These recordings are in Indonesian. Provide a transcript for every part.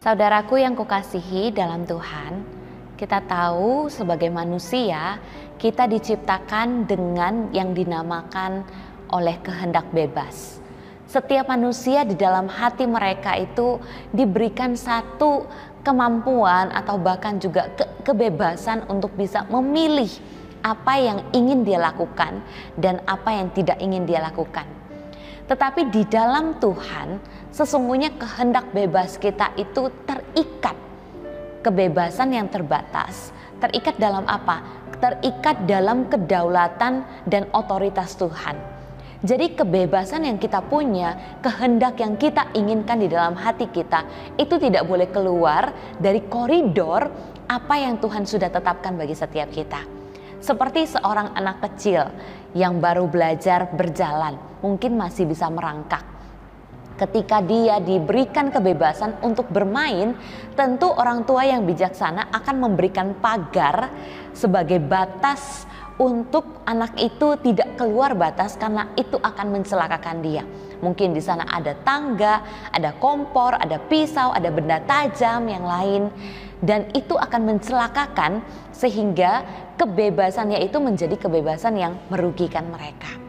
Saudaraku yang kukasihi dalam Tuhan, kita tahu sebagai manusia kita diciptakan dengan yang dinamakan oleh kehendak bebas. Setiap manusia di dalam hati mereka itu diberikan satu kemampuan atau bahkan juga ke kebebasan untuk bisa memilih apa yang ingin dia lakukan dan apa yang tidak ingin dia lakukan. Tetapi di dalam Tuhan, sesungguhnya kehendak bebas kita itu terikat kebebasan yang terbatas terikat dalam apa? Terikat dalam kedaulatan dan otoritas Tuhan. Jadi kebebasan yang kita punya, kehendak yang kita inginkan di dalam hati kita itu tidak boleh keluar dari koridor apa yang Tuhan sudah tetapkan bagi setiap kita. Seperti seorang anak kecil yang baru belajar berjalan, mungkin masih bisa merangkak ketika dia diberikan kebebasan untuk bermain, tentu orang tua yang bijaksana akan memberikan pagar sebagai batas untuk anak itu tidak keluar batas karena itu akan mencelakakan dia. Mungkin di sana ada tangga, ada kompor, ada pisau, ada benda tajam yang lain dan itu akan mencelakakan sehingga kebebasannya itu menjadi kebebasan yang merugikan mereka.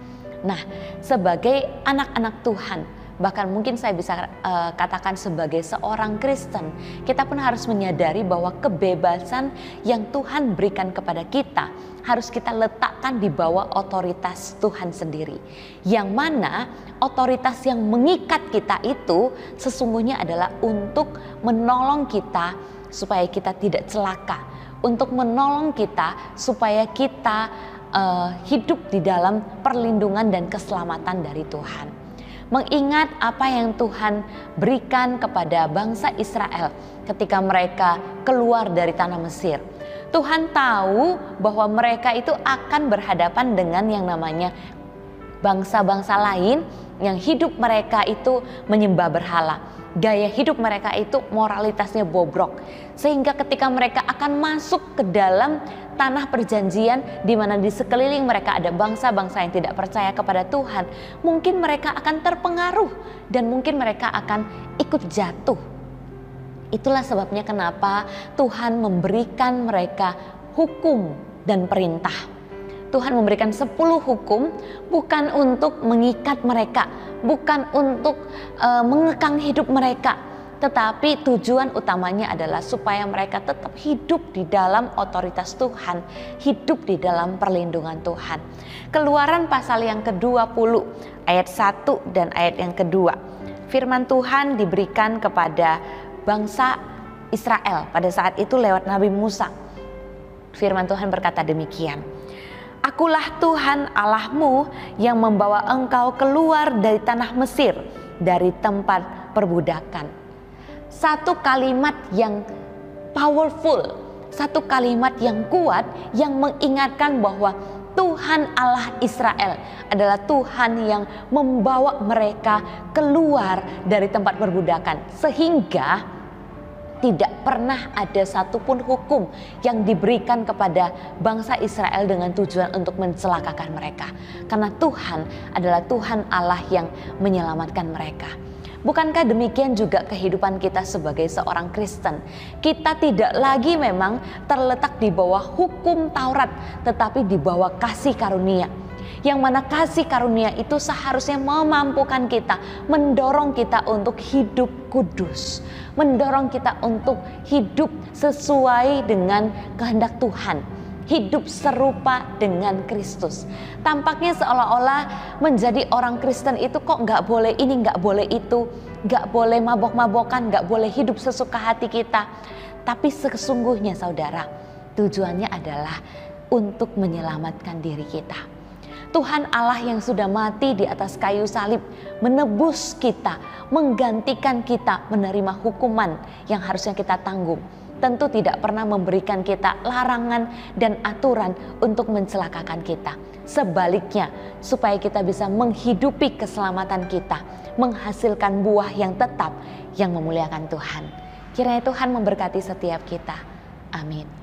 Nah, sebagai anak-anak Tuhan, bahkan mungkin saya bisa uh, katakan sebagai seorang Kristen, kita pun harus menyadari bahwa kebebasan yang Tuhan berikan kepada kita harus kita letakkan di bawah otoritas Tuhan sendiri. Yang mana otoritas yang mengikat kita itu sesungguhnya adalah untuk menolong kita supaya kita tidak celaka, untuk menolong kita supaya kita uh, hidup di dalam perlindungan dan keselamatan dari Tuhan mengingat apa yang Tuhan berikan kepada bangsa Israel ketika mereka keluar dari tanah Mesir. Tuhan tahu bahwa mereka itu akan berhadapan dengan yang namanya bangsa-bangsa lain yang hidup mereka itu menyembah berhala. Gaya hidup mereka itu moralitasnya bobrok. Sehingga ketika mereka akan masuk ke dalam tanah perjanjian di mana di sekeliling mereka ada bangsa-bangsa yang tidak percaya kepada Tuhan, mungkin mereka akan terpengaruh dan mungkin mereka akan ikut jatuh. Itulah sebabnya kenapa Tuhan memberikan mereka hukum dan perintah. Tuhan memberikan 10 hukum bukan untuk mengikat mereka, bukan untuk uh, mengekang hidup mereka, tetapi tujuan utamanya adalah supaya mereka tetap hidup di dalam otoritas Tuhan, hidup di dalam perlindungan Tuhan. Keluaran pasal yang ke-20 ayat 1 dan ayat yang kedua. Firman Tuhan diberikan kepada bangsa Israel pada saat itu lewat Nabi Musa. Firman Tuhan berkata demikian. Akulah Tuhan Allahmu yang membawa engkau keluar dari tanah Mesir, dari tempat perbudakan. Satu kalimat yang powerful, satu kalimat yang kuat yang mengingatkan bahwa Tuhan Allah Israel adalah Tuhan yang membawa mereka keluar dari tempat perbudakan. Sehingga tidak pernah ada satupun hukum yang diberikan kepada bangsa Israel dengan tujuan untuk mencelakakan mereka karena Tuhan adalah Tuhan Allah yang menyelamatkan mereka. Bukankah demikian juga kehidupan kita sebagai seorang Kristen? Kita tidak lagi memang terletak di bawah hukum Taurat, tetapi di bawah kasih karunia. Yang mana kasih karunia itu seharusnya memampukan kita, mendorong kita untuk hidup kudus, mendorong kita untuk hidup sesuai dengan kehendak Tuhan hidup serupa dengan Kristus. Tampaknya seolah-olah menjadi orang Kristen itu kok nggak boleh ini, nggak boleh itu, nggak boleh mabok-mabokan, nggak boleh hidup sesuka hati kita. Tapi sesungguhnya saudara, tujuannya adalah untuk menyelamatkan diri kita. Tuhan Allah yang sudah mati di atas kayu salib menebus kita, menggantikan kita menerima hukuman yang harusnya kita tanggung tentu tidak pernah memberikan kita larangan dan aturan untuk mencelakakan kita. Sebaliknya, supaya kita bisa menghidupi keselamatan kita, menghasilkan buah yang tetap yang memuliakan Tuhan. Kiranya Tuhan memberkati setiap kita. Amin.